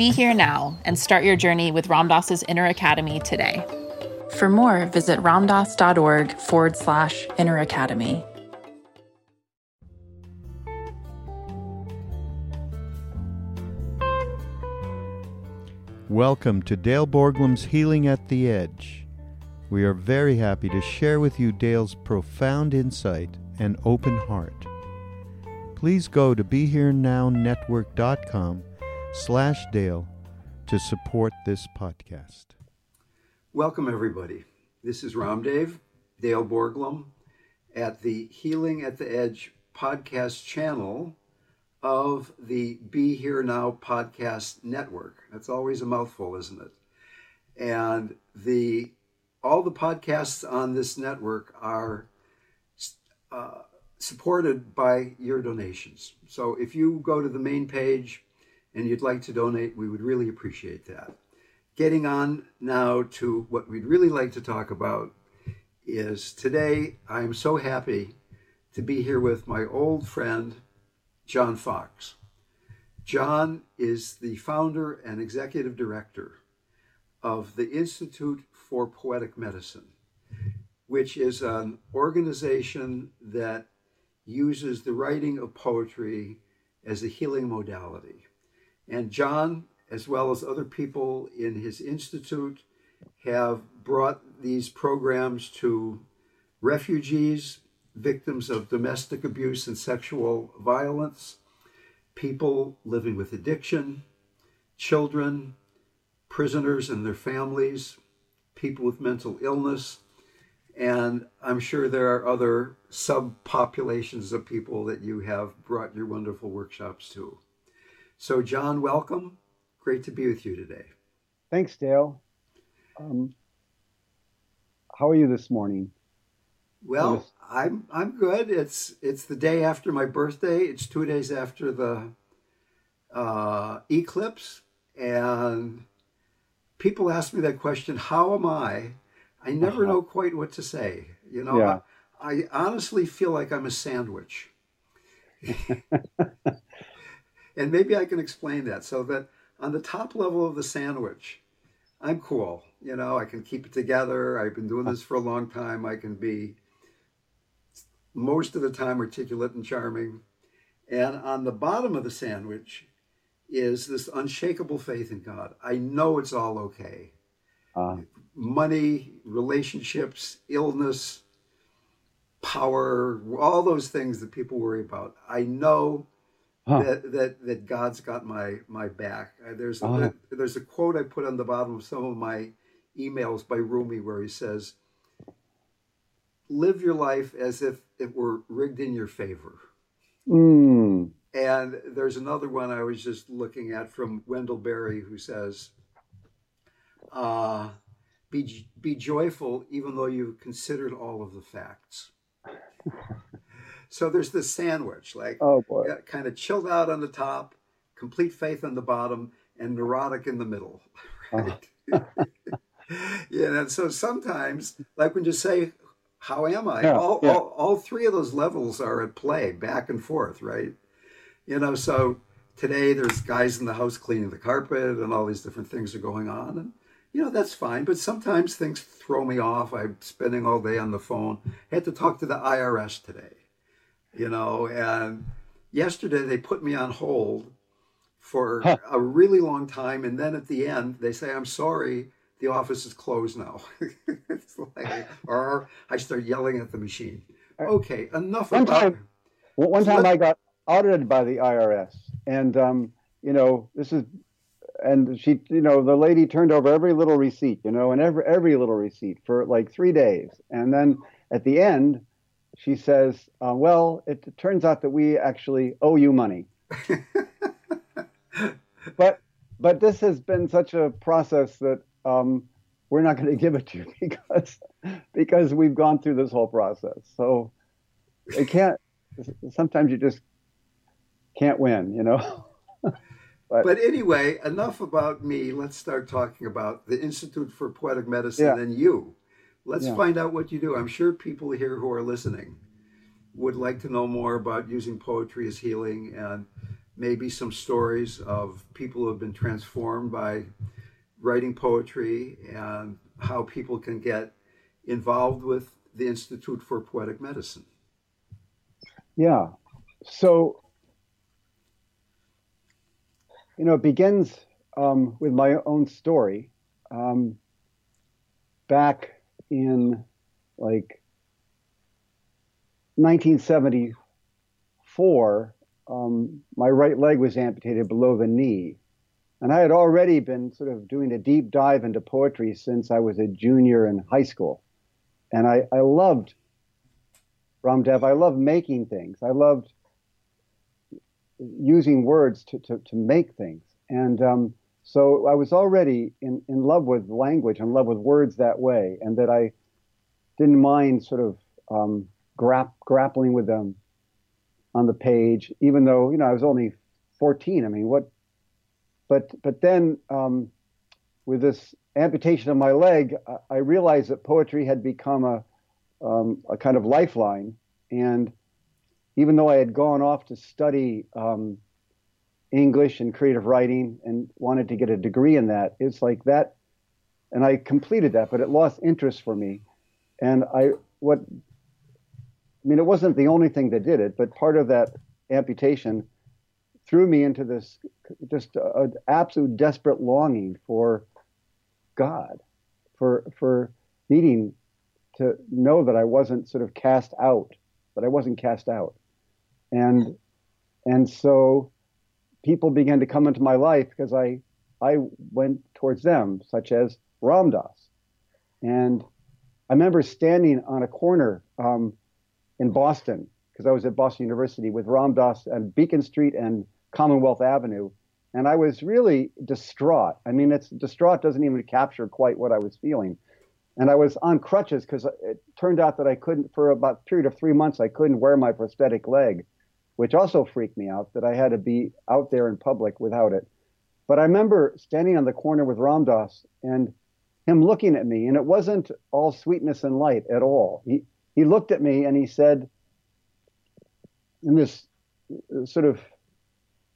Be here now and start your journey with Ram Dass's Inner Academy today. For more, visit ramdass.org forward slash inner academy. Welcome to Dale Borglum's Healing at the Edge. We are very happy to share with you Dale's profound insight and open heart. Please go to BeHereNowNetwork.com slash Dale to support this podcast. Welcome, everybody. This is Ramdev, Dale Borglum, at the Healing at the Edge podcast channel of the Be Here Now podcast network. That's always a mouthful, isn't it? And the all the podcasts on this network are uh, supported by your donations. So if you go to the main page and you'd like to donate, we would really appreciate that. Getting on now to what we'd really like to talk about is today I'm so happy to be here with my old friend, John Fox. John is the founder and executive director of the Institute for Poetic Medicine, which is an organization that uses the writing of poetry as a healing modality. And John, as well as other people in his institute, have brought these programs to refugees, victims of domestic abuse and sexual violence, people living with addiction, children, prisoners and their families, people with mental illness, and I'm sure there are other subpopulations of people that you have brought your wonderful workshops to. So, John, welcome. Great to be with you today. Thanks, Dale. Um, how are you this morning? Well, I'm I'm good. It's it's the day after my birthday. It's two days after the uh, eclipse, and people ask me that question, "How am I?" I never uh-huh. know quite what to say. You know, yeah. I, I honestly feel like I'm a sandwich. and maybe I can explain that so that on the top level of the sandwich, I'm cool. You know, I can keep it together. I've been doing this for a long time. I can be most of the time articulate and charming. And on the bottom of the sandwich is this unshakable faith in God. I know it's all okay. Uh, Money, relationships, illness, power, all those things that people worry about. I know huh. that, that that God's got my my back. Uh, there's uh-huh. a, there's a quote I put on the bottom of some of my emails by Rumi where he says, live your life as if it were rigged in your favor. Mm. And there's another one I was just looking at from Wendell Berry who says, uh, be, be joyful even though you've considered all of the facts. so there's this sandwich, like Oh boy. kind of chilled out on the top, complete faith on the bottom, and neurotic in the middle. Right? Uh-huh. yeah, and so sometimes, like when you say, How am I? Yeah, all, yeah. all, all three of those levels are at play, back and forth, right? You know, so today there's guys in the house cleaning the carpet and all these different things are going on. And, you know, that's fine. But sometimes things throw me off. I'm spending all day on the phone. I had to talk to the IRS today, you know, and yesterday they put me on hold for Huh. a really long time. And then at the end, they say, I'm sorry, the office is closed now. it's like, or I start yelling at the machine. Okay, enough One about time- One one time I got audited by the IRS, and um, you know this is, and she, you know, the lady turned over every little receipt, you know, and every every little receipt for like three days, and then at the end, she says, uh, "Well, it turns out that we actually owe you money." but but this has been such a process that um, we're not going to give it to you because because we've gone through this whole process. So it can't. Sometimes you just can't win, you know. But anyway, enough about me. Let's start talking about the Institute for Poetic Medicine Yeah. and you. Let's Yeah. find out what you do. I'm sure people here who are listening would like to know more about using poetry as healing and maybe some stories of people who have been transformed by writing poetry and how people can get involved with the Institute for Poetic Medicine. Yeah. So, you know, it begins um, with my own story. Um, back in like 1974, um, my right leg was amputated below the knee. And I had already been sort of doing a deep dive into poetry since I was a junior in high school. And I, I loved Ramdev. I loved making things. I loved using words to, to, to make things. And um, so I was already in, in love with language, in love with words that way, and that I didn't mind sort of um, grap- grappling with them on the page, even though, you know, I was only 14. I mean, what? But, but then um, with this amputation of my leg, I, I realized that poetry had become a, um, a kind of lifeline. And even though I had gone off to study um, English and creative writing and wanted to get a degree in that, it's like that. And I completed that, but it lost interest for me. And I, what, I mean, it wasn't the only thing that did it, but part of that amputation threw me into this just an absolute desperate longing for God, for, for needing to know that I wasn't sort of cast out, that I wasn't cast out. And and so people began to come into my life because I I went towards them, such as Ram Dass. And I remember standing on a corner um, in Boston because I was at Boston University with Ram Dass and Beacon Street and Commonwealth Avenue. And I was really distraught. I mean, it's distraught doesn't even capture quite what I was feeling and I was on crutches because it turned out that I couldn't, for about a period of three months, I couldn't wear my prosthetic leg, which also freaked me out that I had to be out there in public without it. But I remember standing on the corner with Ram Dass and him looking at me, and it wasn't all sweetness and light at all. He he looked at me and he said, in this sort of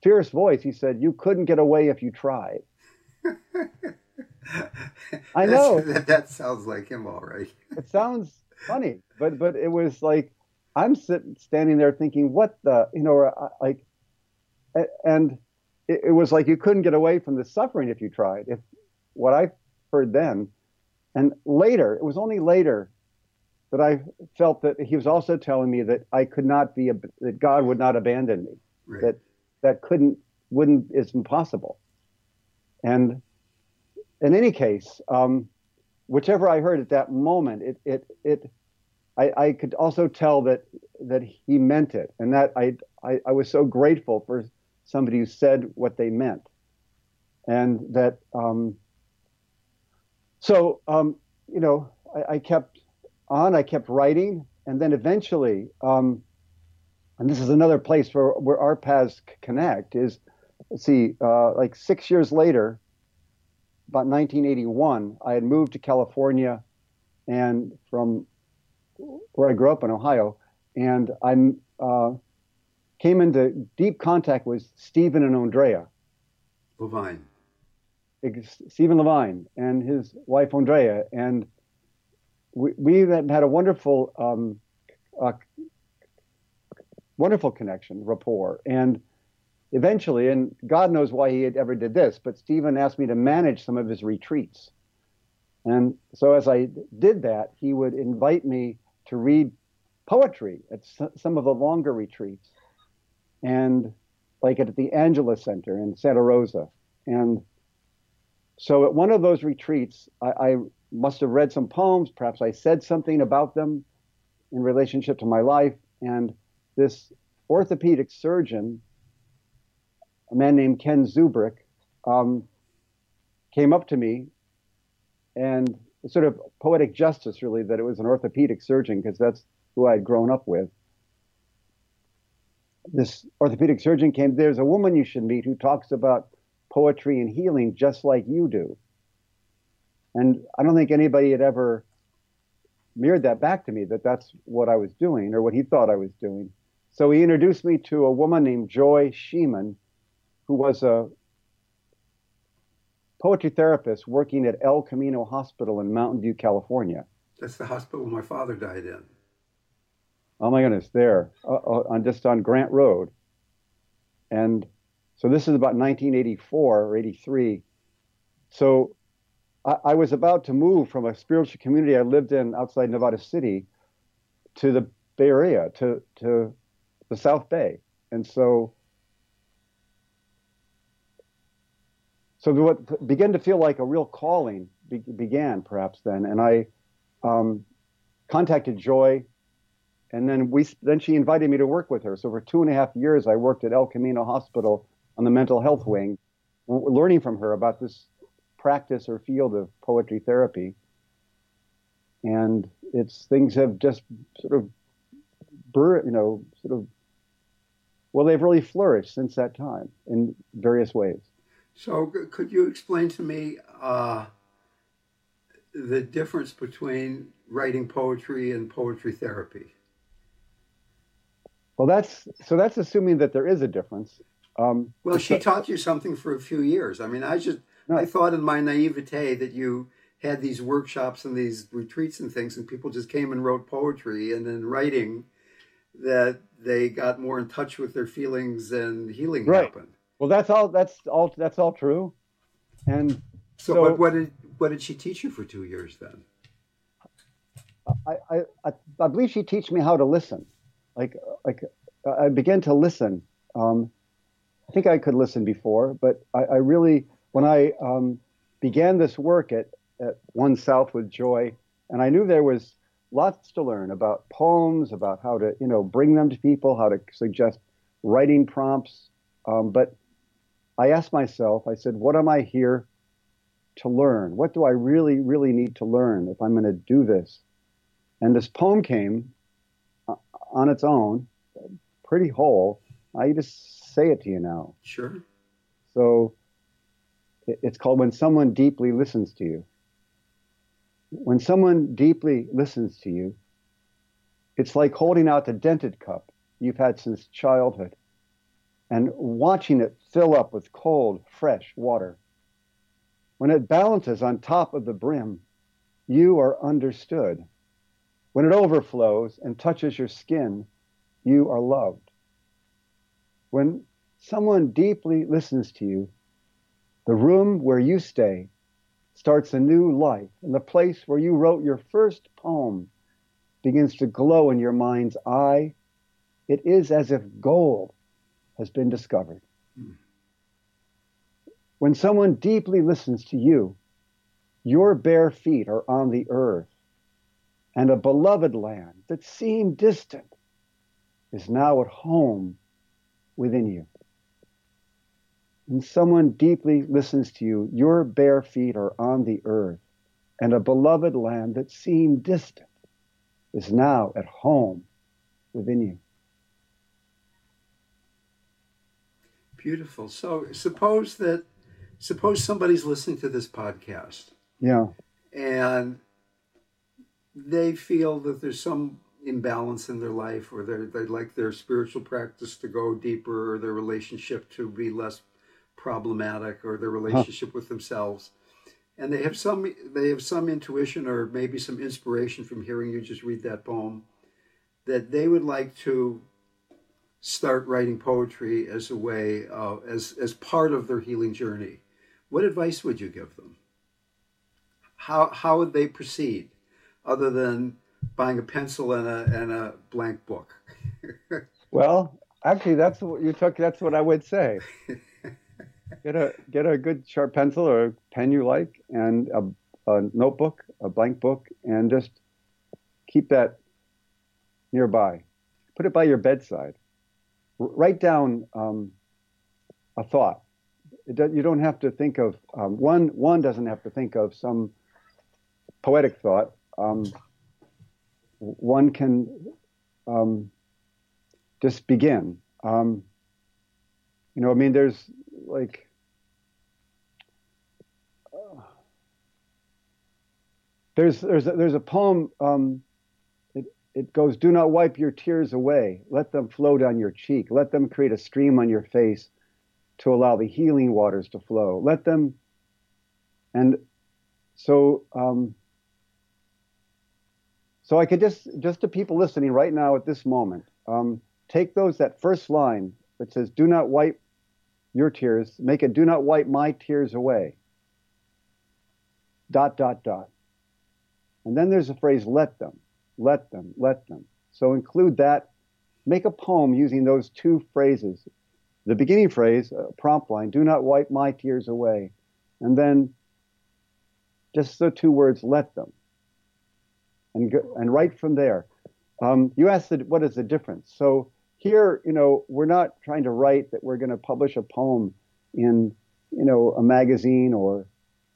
fierce voice, he said, "You couldn't get away if you tried." I know. that, that sounds like him, all right. it sounds funny, but but it was like I'm sitting standing there thinking, what the you know, uh, like, and it, it was like you couldn't get away from the suffering if you tried. If what I heard then, and later, it was only later that I felt that he was also telling me that I could not be, that God would not abandon me Right. that that couldn't wouldn't is impossible and in any case um, whichever i heard at that moment it it it I, I could also tell that that he meant it, and that I, I I was so grateful for somebody who said what they meant, and that um, so um, you know I, I, kept on, I kept writing, and then eventually, um, and this is another place where where our paths connect is, let's see, uh, like six years later, about 1981, I had moved to California, and from where I grew up in Ohio, and I uh, came into deep contact with Stephen and Andrea. Levine. Stephen Levine and his wife Andrea, and we, we had a wonderful, um, uh, wonderful connection, rapport, and eventually, and God knows why he had ever did this, but Stephen asked me to manage some of his retreats. And so as I did that, he would invite me to read poetry at some of the longer retreats, and like at the Angela Center in Santa Rosa. And so at one of those retreats, I, I must have read some poems. Perhaps I said something about them in relationship to my life. And this orthopedic surgeon, a man named Ken Zubrick, um, came up to me and sort of poetic justice, really, that it was an orthopedic surgeon because that's who I'd grown up with. This orthopedic surgeon came, there's a woman you should meet who talks about poetry and healing just like you do. And I don't think anybody had ever mirrored that back to me that that's what I was doing or what he thought I was doing. So he introduced me to a woman named Joy Shieman, who was a poetry therapist working at El Camino Hospital in Mountain View, California. That's the hospital my father died in. Oh my goodness, there, uh, uh, on just on Grant Road, and so this is about 1984 or 83. So I, I was about to move from a spiritual community I lived in outside Nevada City to the Bay Area, to to the South Bay, and so so what began to feel like a real calling be, began perhaps then, and I um, contacted Joy, and then we then she invited me to work with her. So for two and a half years, I worked at El Camino Hospital on the mental health wing, learning from her about this practice or field of poetry therapy. And it's things have just sort of, you know, sort of, well, they've really flourished since that time in various ways. So, could you explain to me uh, the difference between writing poetry and poetry therapy? Well, that's so. That's assuming that there is a difference. Um, well, she taught you something for a few years. I mean, I just no. I thought in my naivete that you had these workshops and these retreats and things, and people just came and wrote poetry, and then writing that they got more in touch with their feelings and healing right. happened. Well, that's all. That's all. That's all true. And so, so what, what, did what did she teach you for two years then? I, I I believe she taught me how to listen. Like like I began to listen. Um, I think I could listen before, but I, I really when I um, began this work at at One South with Joy, and I knew there was lots to learn about poems, about how to you know bring them to people, how to suggest writing prompts, um, but I asked myself, I said, what am I here to learn? What do I really, really need to learn if I'm going to do this? And this poem came uh, on its own, pretty whole. I just say it to you now. Sure. So it's called When Someone Deeply Listens to You. When someone deeply listens to you, it's like holding out the dented cup you've had since childhood and watching it fill up with cold, fresh water. When it balances on top of the brim, you are understood. When it overflows and touches your skin, you are loved. When someone deeply listens to you, the room where you stay starts a new life, and the place where you wrote your first poem begins to glow in your mind's eye. It is as if gold has been discovered. When someone deeply listens to you, your bare feet are on the earth. and a beloved land that seemed distant is now at home within you. When someone deeply listens to you. Your bare feet are on the earth, and a beloved land that seemed distant is now at home within you. Beautiful. So suppose that suppose somebody's listening to this podcast. Yeah. And they feel that there's some imbalance in their life or they'd like their spiritual practice to go deeper or their relationship to be less problematic or their relationship huh. with themselves and they have some they have some intuition or maybe some inspiration from hearing you just read that poem that they would like to start writing poetry as a way uh, as as part of their healing journey what advice would you give them how how would they proceed other than buying a pencil and a and a blank book well actually that's what you took that's what i would say get a get a good sharp pencil or a pen you like, and a, a notebook, a blank book, and just keep that nearby. Put it by your bedside. Write down um, a thought. Do, you don't have to think of um, one. One doesn't have to think of some poetic thought. Um, one can um, just begin. Um, you know, I mean, there's like there's there's a, there's a poem. It it goes, "Do not wipe your tears away. Let them flow down your cheek. Let them create a stream on your face, to allow the healing waters to flow. Let them." And so, um, so I could just just to people listening right now at this moment, um, take those that first line that says, "Do not wipe your tears. Make it, do not wipe my tears away. Dot, dot, dot. And then there's a phrase, let them, let them, let them. So include that. Make a poem using those two phrases. The beginning phrase, prompt line, do not wipe my tears away. And then just the two words, let them. And, go, and right from there. Um, you asked the, what is the difference? So here, you know, we're not trying to write that we're going to publish a poem in, you know, a magazine or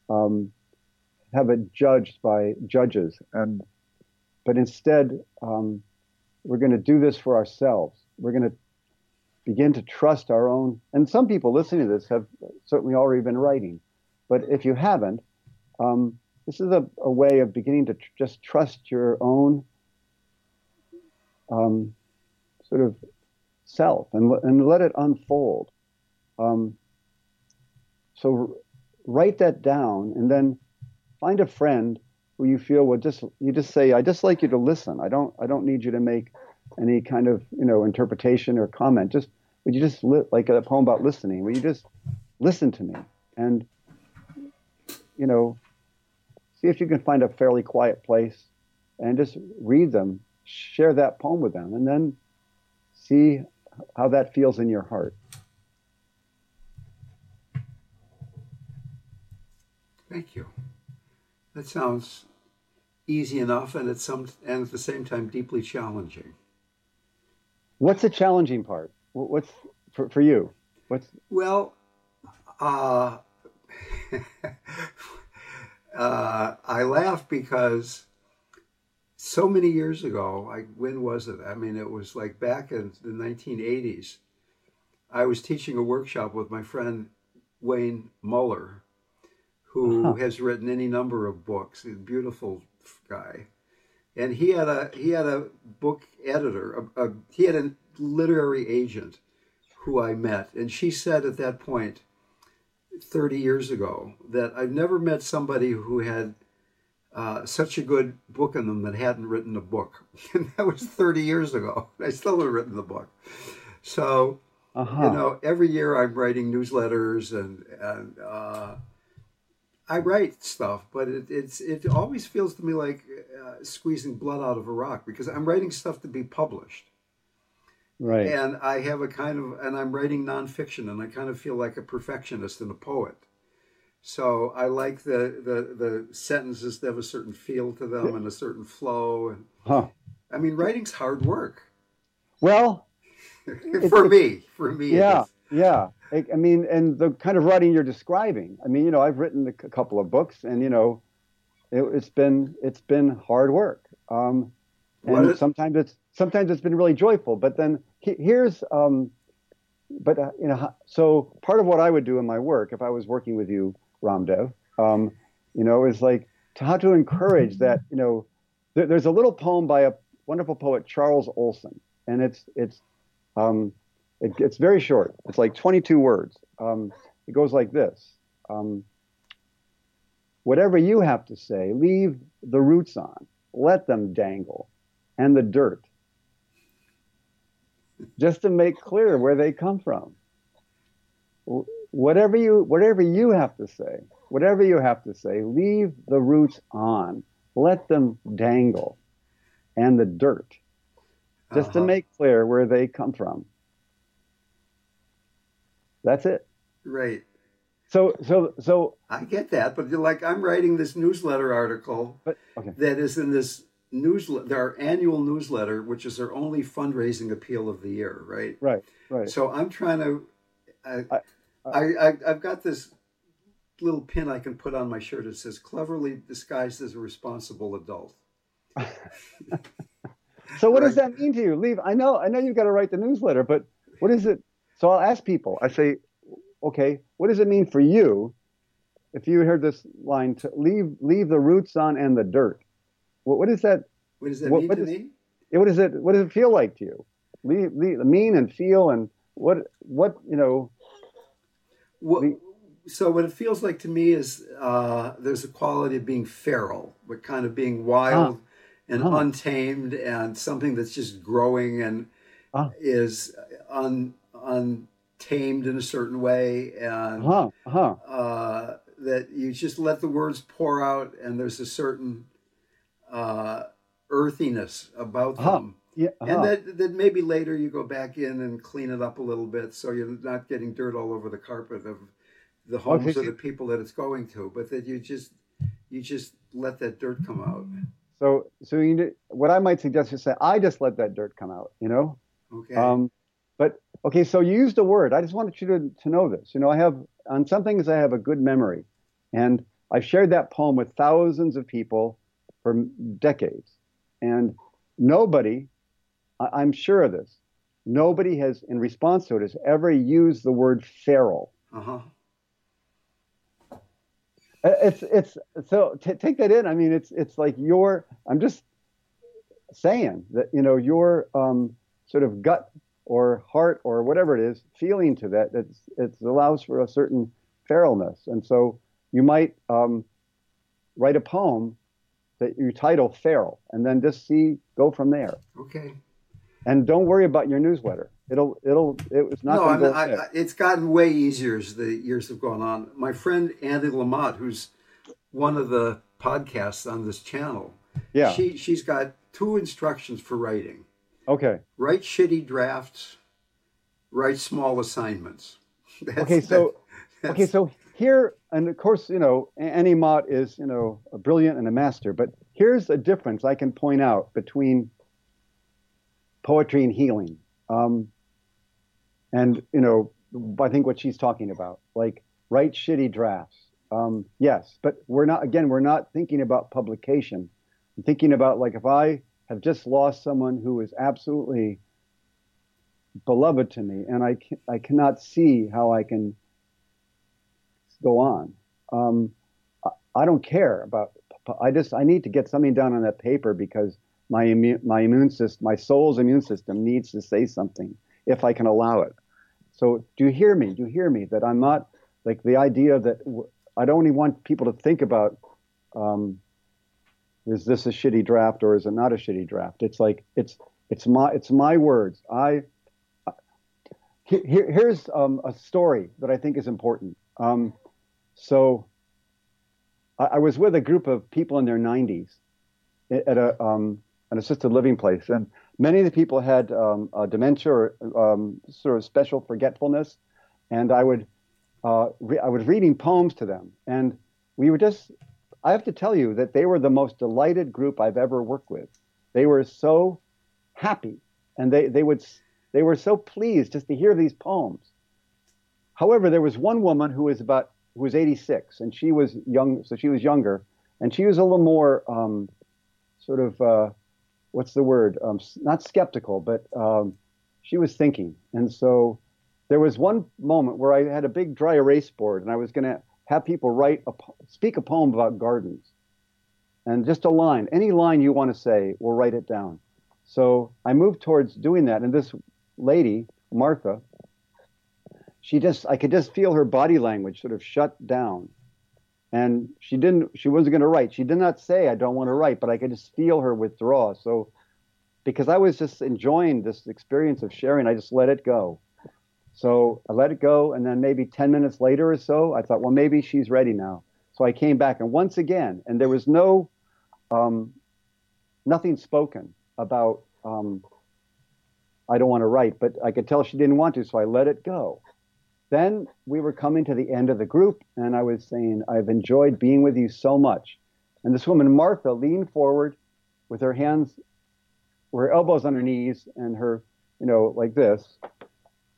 um, have it judged by judges. And but instead, um, we're going to do this for ourselves. We're going to begin to trust our own. And some people listening to this have certainly already been writing, but if you haven't, um, this is a, a, way of beginning to tr- just trust your own um, sort of self and, and let it unfold. Um, so write that down and then find a friend who you feel would just you just say I just like you to listen. I don't I don't need you to make any kind of you know interpretation or comment. Just would you just li- like a poem about listening? Would you just listen to me and you know see if you can find a fairly quiet place and just read them, share that poem with them, and then see how that feels in your heart. Thank you. That sounds easy enough, and at some and at the same time deeply challenging. What's the challenging part? What's for, for you? What's well, uh, uh, I laugh because so many years ago, I, when was it? I mean, it was like back in the 1980s. I was teaching a workshop with my friend Wayne Muller, who uh-huh. has written any number of books. a beautiful guy, and he had a he had a book editor. A, a, he had a literary agent who I met, and she said at that point, 30 years ago, that I've never met somebody who had uh, such a good book in them that hadn't written a book. And that was 30 years ago. I still haven't written the book. So, uh-huh. you know, every year I'm writing newsletters and, and uh, I write stuff, but it, it's, it always feels to me like uh, squeezing blood out of a rock because I'm writing stuff to be published. Right. And I have a kind of, and I'm writing nonfiction and I kind of feel like a perfectionist and a poet. So I like the, the, the sentences that have a certain feel to them and a certain flow. And Huh. I mean, writing's hard work Well, for me. For me, yeah, is. Yeah. I, I mean, and the kind of writing you're describing. I mean, you know, I've written a c- couple of books, and you know, it, it's been it's been hard work. Um, and is- sometimes it's sometimes it's been really joyful. But then he, here's, um, but uh, you know, so part of what I would do in my work, if I was working with you, Ramdev, um, you know, is like to how to encourage that. You know, there, there's a little poem by a wonderful poet Charles Olson, and it's it's um, it, it's very short. It's like 22 words. Um, it goes like this. Um, Whatever you have to say, leave the roots on. Let them dangle, and the dirt, just to make clear where they come from. Whatever you, whatever you have to say, whatever you have to say, leave the roots on. Let them dangle, and the dirt, just to Uh-huh. make clear where they come from. That's it. Right. So, so, so, I get that, but you're like I'm writing this newsletter article but okay. that is in this newsletter, our annual newsletter, which is our only fundraising appeal of the year, right? Right, right. So I'm trying to. I, I- I, I, I've got this little pin I can put on my shirt. It says "cleverly disguised as a responsible adult." So what does that mean to you? Leave. I know. I know you've got to write the newsletter, but what is it? So I'll ask people. I say, okay, what does it mean for you? If you heard this line, to leave leave the roots on and the dirt. What, what is that? What does that What- mean what to is- me? What does it? What does it feel like to you? Leave, leave mean and feel and what what you know? What, so what it feels like to me is uh, there's a quality of being feral, but kind of being wild and Ah. untamed, and something that's just growing and Ah. is un, untamed in a certain way, and Huh? Huh? uh, that you just let the words pour out, and there's a certain uh, earthiness about Uh-huh. them. Yeah. And huh. that, that maybe later you go back in and clean it up a little bit so you're not getting dirt all over the carpet of the homes Okay, of the people that it's going to, but that you just you just let that dirt come out. So so you what I might suggest is that I just let that dirt come out. You know. Okay. Um, but okay, so you used a word. I just wanted you to, to know this. You know, I have on some things I have a good memory, and I've shared that poem with thousands of people for decades, and nobody, I, I'm sure of this, nobody has, in response to it, has ever used the word feral. uh-huh. Uh, It's it's so t- take that in. I mean, it's it's like your. I'm just saying that you know your um, sort of gut or heart or whatever it is feeling to that. It's it allows for a certain feralness, and so you might um, write a poem that you title "Feral," and then just see go from there. Okay. And don't worry about your newsletter. It'll it'll it's not no, I mean, I. I, it's gotten way easier as the years have gone on. My friend Annie Lamott, who's one of the podcasts on this channel, Yeah. she she's got two instructions for writing: okay. write shitty drafts, write small assignments. That's, Okay, so okay, so here, and of course, you know, A- Annie Mott is, you know, a brilliant and a master, but here's a difference I can point out between poetry and healing. Um, and, you know, I think what she's talking about, like write shitty drafts. Um, yes, but we're not, again, we're not thinking about publication. I'm thinking about like if I have just lost someone who is absolutely beloved to me and I, can, I cannot see how I can go on. Um, I, I don't care about. I just I need to get something down on that paper because my immune my immune system my soul's immune system needs to say something if I can allow it. So do you hear me? Do you hear me? That I'm not like the idea that I don't only want people to think about. Um, is this a shitty draft or is it not a shitty draft? It's like it's it's my it's my words. I here, here- here's um, a story that I think is important. Um, so I, I was with a group of people in their 90s at a, um, an assisted living place, and many of the people had um, dementia or um, sort of special forgetfulness. And I would uh, re- I was reading poems to them, and we were just. I have to tell you that they were the most delighted group I've ever worked with. They were so happy, and they they would they were so pleased just to hear these poems. However, there was one woman who was about who was 86, and she was young, so she was younger, and she was a little more um, sort of uh, what's the word? Um, not skeptical, but um, she was thinking. And so there was one moment where I had a big dry erase board, and I was going to have people write a speak a poem about gardens, and just a line, any line you want to say, we'll write it down. So I moved towards doing that, and this lady, Martha, she just I could just feel her body language sort of shut down. And she didn't she wasn't going to write. She did not say i don't want to write but i could just feel her withdraw so because i was just enjoying this experience of sharing i just let it go so i let it go and then maybe 10 minutes later or so i thought well maybe she's ready now so i came back and once again and there was no um, nothing spoken about um, i don't want to write but i could tell she didn't want to so i let it go then we were coming to the end of the group, and I was saying, I've enjoyed being with you so much. And this woman, Martha, leaned forward with her hands, her elbows on her knees, and her, you know, like this.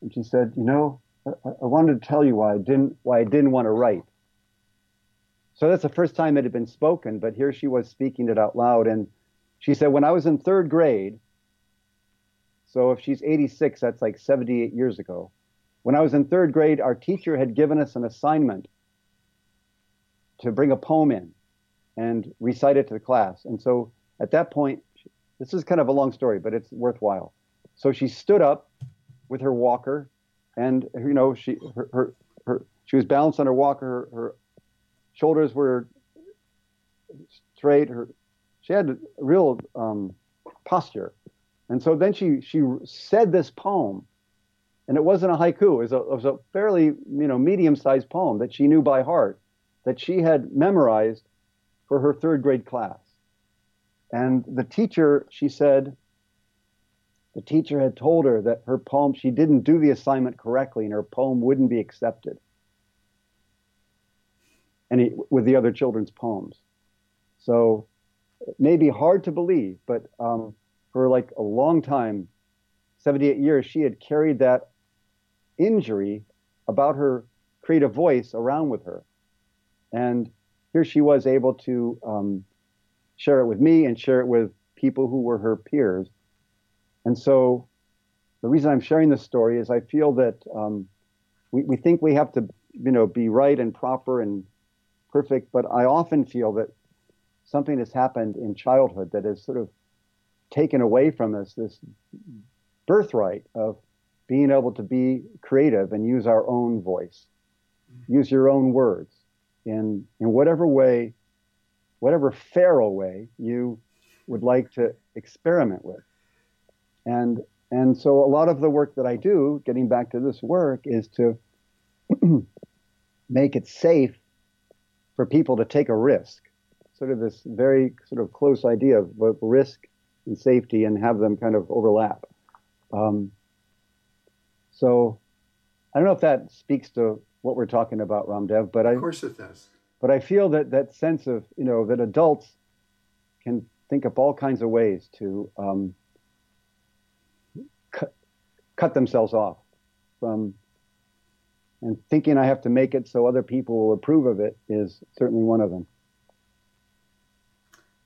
And she said, You know, I, I wanted to tell you why I didn't why I didn't want to write. So that's the first time it had been spoken, but here she was speaking it out loud. And she said, When I was in third grade, so if she's 86, that's like 78 years ago. When I was in third grade, our teacher had given us an assignment to bring a poem in and recite it to the class. And so at that point, this is kind of a long story, but it's worthwhile. So she stood up with her walker, and you know she her, her, her she was balanced on her walker. Her, her shoulders were straight. Her she had real um, posture, and so then she she said this poem and it wasn't a haiku. It was a, it was a fairly you know medium-sized poem that she knew by heart, that she had memorized for her third grade class. And the teacher, she said, the teacher had told her that her poem, she didn't do the assignment correctly, and her poem wouldn't be accepted. And with the other children's poems. So it may be hard to believe, but um, for like a long time, 78 years, she had carried that injury about her creative voice around with her. And here she was able to um, share it with me and share it with people who were her peers. And so the reason I'm sharing this story is I feel that um, we, we think we have to, you know, be right and proper and perfect, but I often feel that something has happened in childhood that has sort of taken away from us this birthright of being able to be creative and use our own voice, use your own words in, in whatever way, whatever feral way you would like to experiment with. And, and so a lot of the work that I do, getting back to this work, is to make it safe for people to take a risk. Sort of this very sort of close idea of risk and safety and have them kind of overlap. Um, so I don't know if that speaks to what we're talking about, Ramdev, but I, of course it does. But I feel that that sense of you know that adults can think up all kinds of ways to um, cut themselves off from and thinking I have to make it so other people will approve of it is certainly one of them.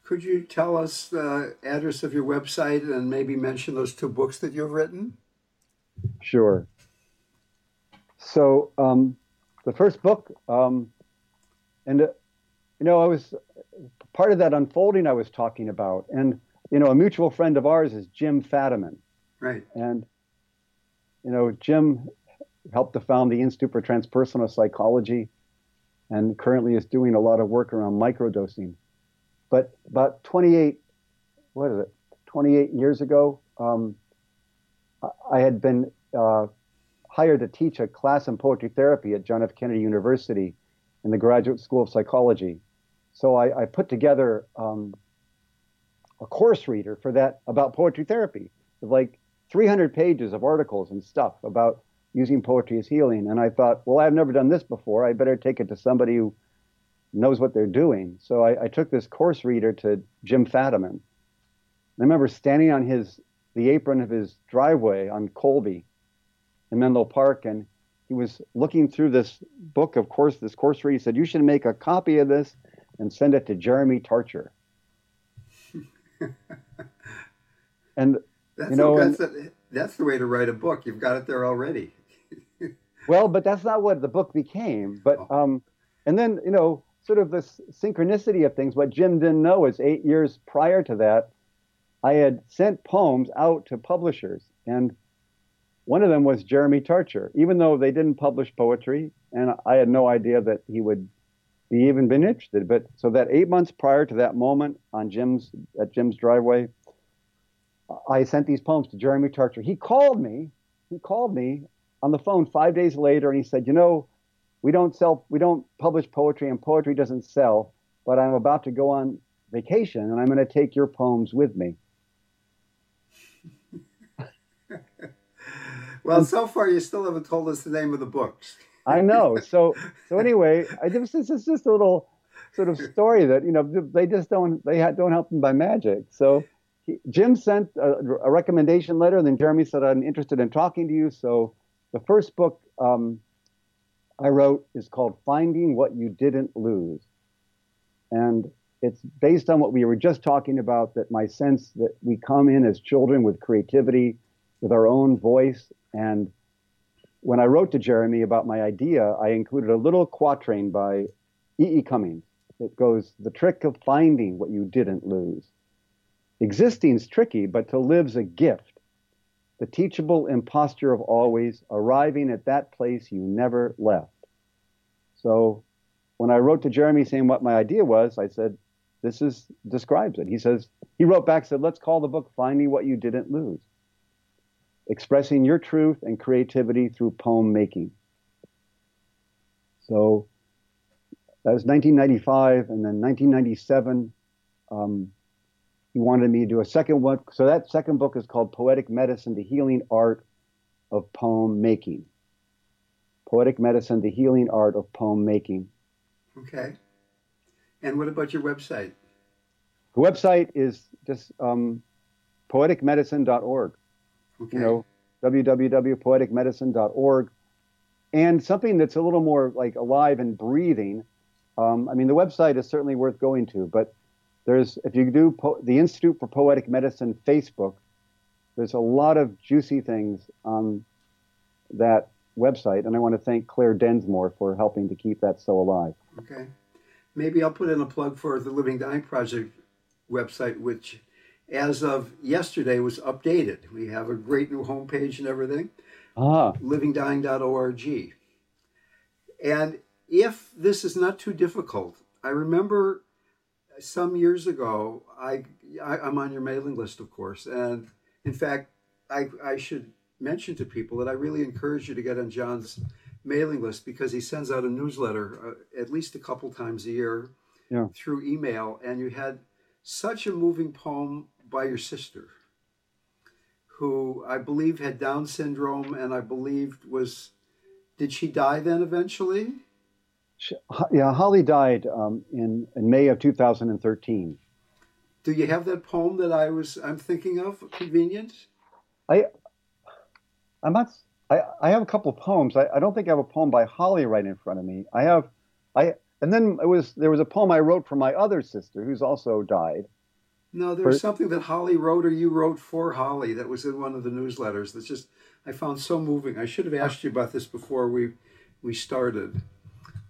Could you tell us the address of your website and maybe mention those two books that you've written? Sure. So um, the first book, um, and uh, you know, I was part of that unfolding I was talking about, and you know, a mutual friend of ours is Jim Fadiman. Right. And you know, Jim helped to found the Institute for Transpersonal Psychology, and currently is doing a lot of work around microdosing. But about 28, what is it, 28 years ago, um, I had been uh, hired to teach a class in poetry therapy at John F. Kennedy University in the Graduate School of Psychology. So I, I put together um, a course reader for that about poetry therapy like 300 pages of articles and stuff about using poetry as healing. And I thought, well, I've never done this before. I better take it to somebody who knows what they're doing. So I, I took this course reader to Jim Fadiman. I remember standing on his the apron of his driveway on Colby in Menlo Park, and he was looking through this book of course, this course reader. He said, "You should make a copy of this and send it to Jeremy Tarcher." and that's you know, a, that's, a, that's the way to write a book. You've got it there already. well, but that's not what the book became. But oh. um, and then you know, sort of the synchronicity of things. What Jim didn't know is eight years prior to that, I had sent poems out to publishers, and one of them was Jeremy Tarcher. Even though they didn't publish poetry, and I had no idea that he would be even been interested. But so that eight months prior to that moment on Jim's at Jim's driveway, I sent these poems to Jeremy Tarcher. He called me. He called me on the phone five days later, and he said, "You know, we don't sell, we don't publish poetry, and poetry doesn't sell. But I'm about to go on vacation, and I'm going to take your poems with me." well, so far you still haven't told us the name of the books. I know. So, so anyway, I just this is just a little sort of story that you know they just don't they don't help them by magic. So Jim sent a, a, recommendation letter, and then Jeremy said, "I'm interested in talking to you." So the first book um, I wrote is called "Finding What You Didn't Lose," and it's based on what we were just talking about. That my sense that we come in as children with creativity, with our own voice, and when I wrote to Jeremy about my idea, I included a little quatrain by E. E. Cummings. It goes, "The trick of finding what you didn't lose." Existing's tricky, but to live's a gift. The teachable imposture of always, arriving at that place you never left. So when I wrote to Jeremy saying what my idea was, I said, this is describes it. He says, he wrote back, said, let's call the book Finding What You Didn't Lose. Expressing your truth and creativity through poem making. So that was 1995, and then 1997, um, he wanted me to do a second one. So that second book is called Poetic Medicine: The Healing Art of Poem Making. Poetic Medicine: The Healing Art of Poem Making. Okay. And what about your website? The website is just um, poeticmedicine.org. Okay. You know, www.poeticmedicine.org. And something that's a little more like alive and breathing. Um, I mean, the website is certainly worth going to, but there's if you do po- the Institute for Poetic Medicine Facebook, there's a lot of juicy things on that website, and I want to thank Claire Densmore for helping to keep that so alive. Okay, maybe I'll put in a plug for the Living Dying Project website, which as of yesterday was updated. We have a great new homepage and everything. Ah. livingdying.org. And if this is not too difficult, I remember some years ago, I, I am on your mailing list, of course, and in fact, I I should mention to people that I really encourage you to get on John's mailing list because he sends out a newsletter uh, at least a couple times a year yeah. through email, and you had such a moving poem by your sister, who I believe had Down syndrome, and I believed was did she die then eventually? Yeah, Holly died um, in, in May of 2013. Do you have that poem that I was I'm thinking of? Convenient. I I'm not. I, I have a couple of poems. I, I don't think I have a poem by Holly right in front of me. I have I and then it was there was a poem I wrote for my other sister who's also died. No, there was something that Holly wrote or you wrote for Holly that was in one of the newsletters. That's just I found so moving. I should have asked you about this before we we started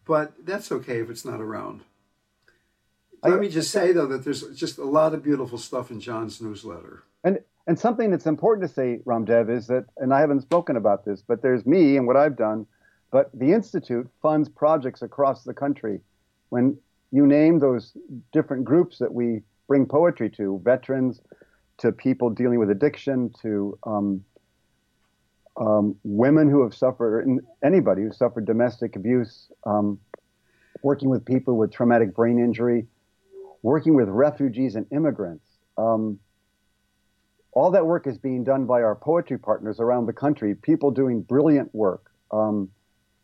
but that's okay if it's not around. Let me just say though that there's just a lot of beautiful stuff in John's newsletter. And and something that's important to say, Ramdev, is that, and I haven't spoken about this, but there's me and what I've done, but the institute funds projects across the country. When you name those different groups that we bring poetry to, veterans, to people dealing with addiction, to um, um, women who have suffered, anybody who suffered domestic abuse, um, working with people with traumatic brain injury, working with refugees and immigrants. Um, all that work is being done by our poetry partners around the country, people doing brilliant work. Um,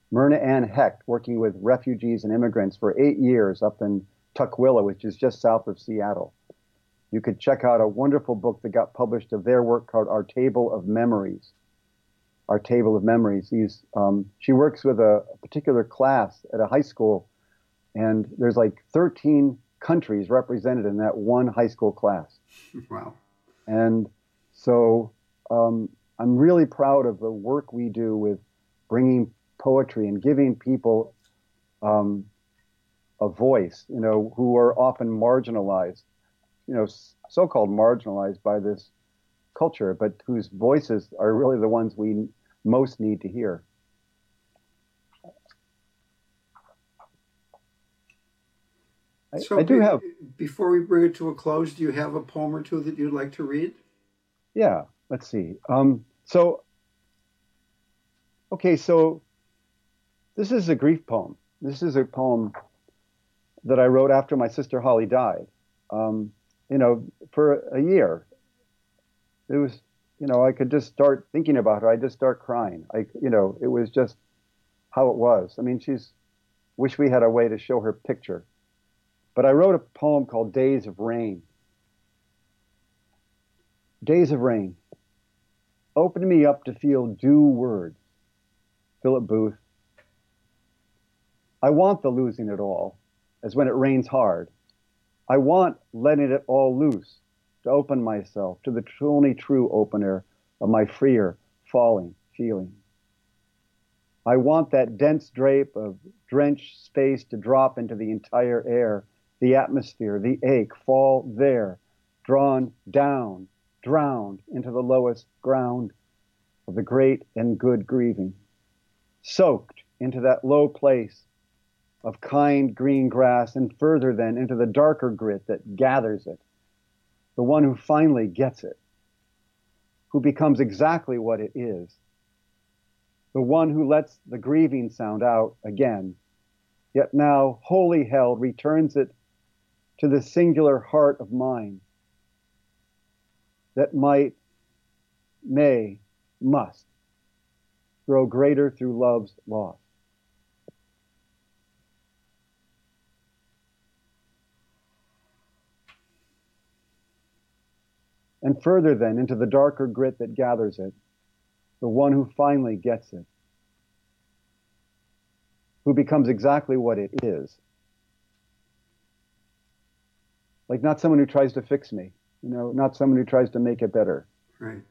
Myrna Ann Hecht, working with refugees and immigrants for eight years up in Tukwila, which is just south of Seattle. You could check out a wonderful book that got published of their work called Our Table of Memories. Our Table of Memories. These, um, she works with a, a particular class at a high school, and there's like 13 countries represented in that one high school class. Wow. And so um, I'm really proud of the work we do with bringing poetry and giving people um, a voice, you know, who are often marginalized, you know, so-called marginalized by this culture, but whose voices are really the ones we most need to hear. I, so I do be- have, Before we bring it to a close, do you have a poem or two that you'd like to read? yeah. Let's see. Um, so, okay, so this is a grief poem. This is a poem that I wrote after my sister Holly died. Um, you know, for a year, it was, you know, I could just start thinking about her. I just start crying. I, you know, it was just how it was. I mean, she's. Wish we had a way to show her picture. But I wrote a poem called Days of Rain. Days of Rain. Open me up to feel due words. Philip Booth. I want the losing it all, as when it rains hard. I want letting it all loose, to open myself to the only true opener of my freer, falling feeling. I want that dense drape of drenched space to drop into the entire air, the atmosphere, the ache, fall there, drawn down, drowned into the lowest ground of the great and good grieving, soaked into that low place of kind green grass and further then into the darker grit that gathers it, the one who finally gets it, who becomes exactly what it is, the one who lets the grieving sound out again, yet now wholly held returns it to the singular heart of mine that might, may, must grow greater through love's loss. And further then into the darker grit that gathers it, the one who finally gets it, who becomes exactly what it is. Like not someone who tries to fix me, you know, not someone who tries to make it better. Right.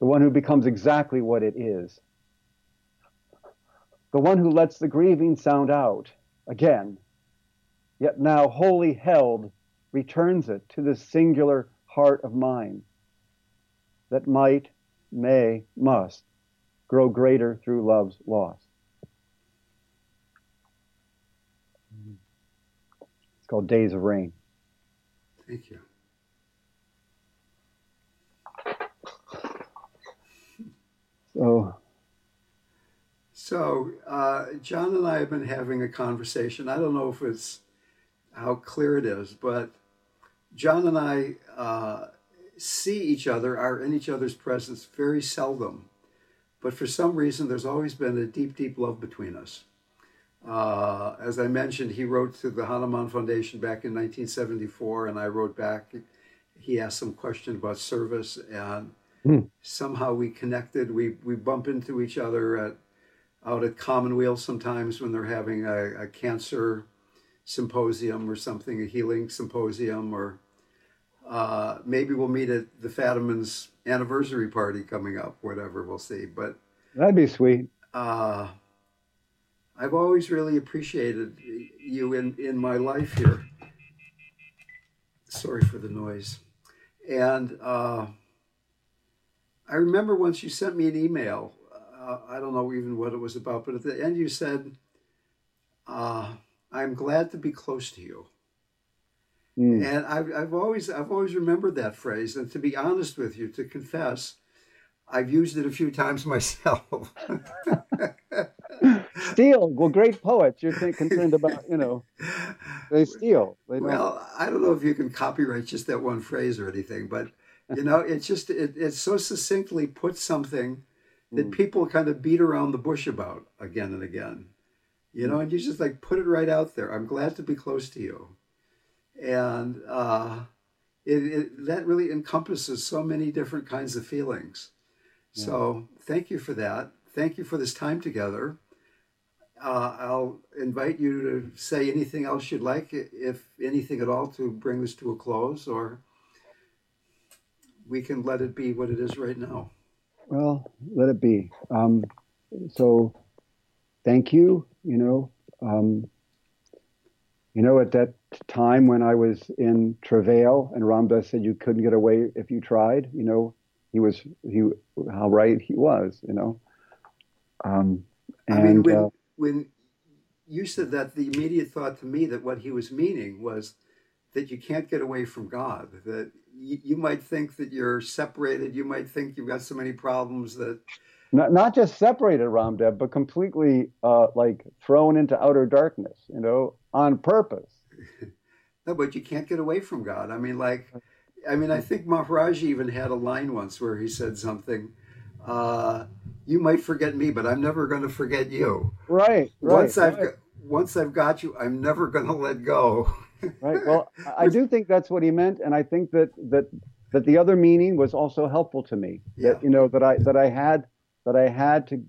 The one who becomes exactly what it is. The one who lets the grieving sound out again, yet now wholly held, returns it to this singular heart of mine that might, may, must grow greater through love's loss. It's called Days of Rain. Thank you. So, So, uh, John and I have been having a conversation. I don't know if it's how clear it is, but John and I uh, see each other, are in each other's presence very seldom. But for some reason, there's always been a deep, deep love between us. Uh, as I mentioned, he wrote to the Hanuman Foundation back in 1974, and I wrote back. He asked some question about service, and Hmm. somehow we connected. We we bump into each other at out at Commonweal sometimes when they're having a, a cancer symposium or something, a healing symposium, or uh, maybe we'll meet at the Fatimans anniversary party coming up. Whatever, we'll see. But that'd be sweet. uh, I've always really appreciated you in, in my life here. Sorry for the noise. And uh, I remember once you sent me an email. Uh, I don't know even what it was about, but at the end you said, uh, "I'm glad to be close to you." Mm. And I've, I've always I've always remembered that phrase. And to be honest with you, to confess, I've used it a few times myself. steal. Well, great poets. You're think, concerned about, you know, they steal. They. Well, I don't know if you can copyright just that one phrase or anything, but you know, it's just it, it so succinctly puts something that Mm. people kind of beat around the bush about again and again. You know, and you just like put it right out there. I'm glad to be close to you, and uh, it, it that really encompasses so many different kinds of feelings. So thank you for that. Thank you for this time together. Uh, I'll invite you to say anything else you'd like, if anything at all, to bring this to a close, or we can let it be what it is right now. Well, let it be. Um, so, thank you. You know, um, you know, at that time when I was in travail, and Ram Dass said you couldn't get away if you tried. You know, he was he how right he was. You know, um, and I mean, when uh, when you said that, the immediate thought to me that what he was meaning was that you can't get away from God. That you, you might think that you're separated. You might think you've got so many problems that not not just separated Ramdev, but completely uh, like thrown into outer darkness. You know, on purpose. no, but you can't get away from God. I mean, like, I mean, I think Maharaj even had a line once where he said something. Uh, you might forget me, but I'm never going to forget you. Right. Right. once I've right. got, once I've got you, I'm never going to let go. right well I- i do think that's what he meant and i think that that that the other meaning was also helpful to me Yeah. that you know that i that i had that i had to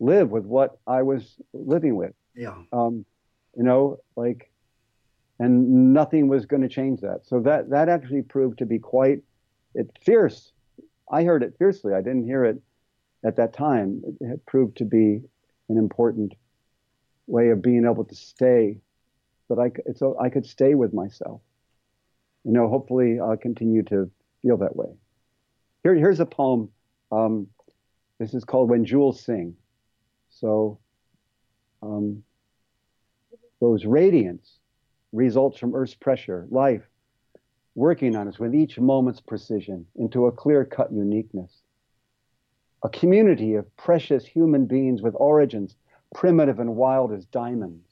live with what i was living with yeah, um you know like and nothing was going to change that so that that actually proved to be quite it fierce i heard it fiercely i didn't hear it at that time it, proved to be an important way of being able to stay that I it's, a- I could stay with myself. You know, hopefully I'll continue to feel that way. Here, here's a poem. Um, this is called When Jewels Sing. So, um, those radiance results from Earth's pressure, life working on us with each moment's precision into a clear cut uniqueness. A community of precious human beings with origins primitive and wild as diamonds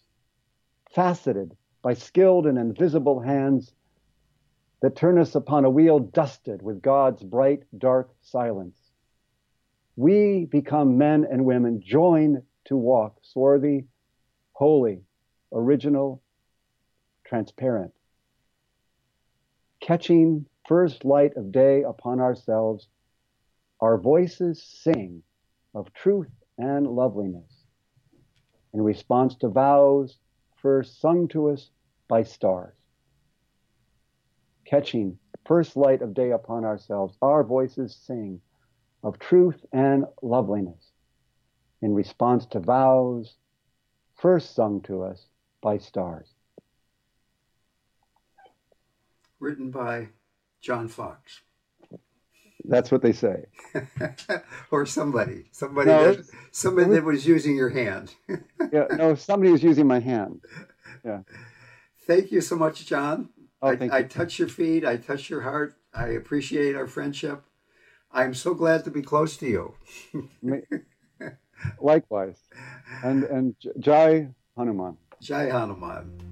faceted by skilled and invisible hands that turn us upon a wheel dusted with God's bright, dark silence. We become men and women joined to walk swarthy, holy, original, transparent. Catching first light of day upon ourselves, our voices sing of truth and loveliness in response to vows first sung to us by stars. Catching first light of day upon ourselves, our voices sing of truth and loveliness in response to vows first sung to us by stars. written by John Fox. That's what they say. or somebody, somebody No, that it's- somebody that was using your hand. Yeah, no, somebody was using my hand. Yeah. Thank you so much, John. Oh, I, thank I you. touch your feet. I touch your heart. I appreciate our friendship. I'm so glad to be close to you. Likewise. And and J- Jai Hanuman. Jai Hanuman.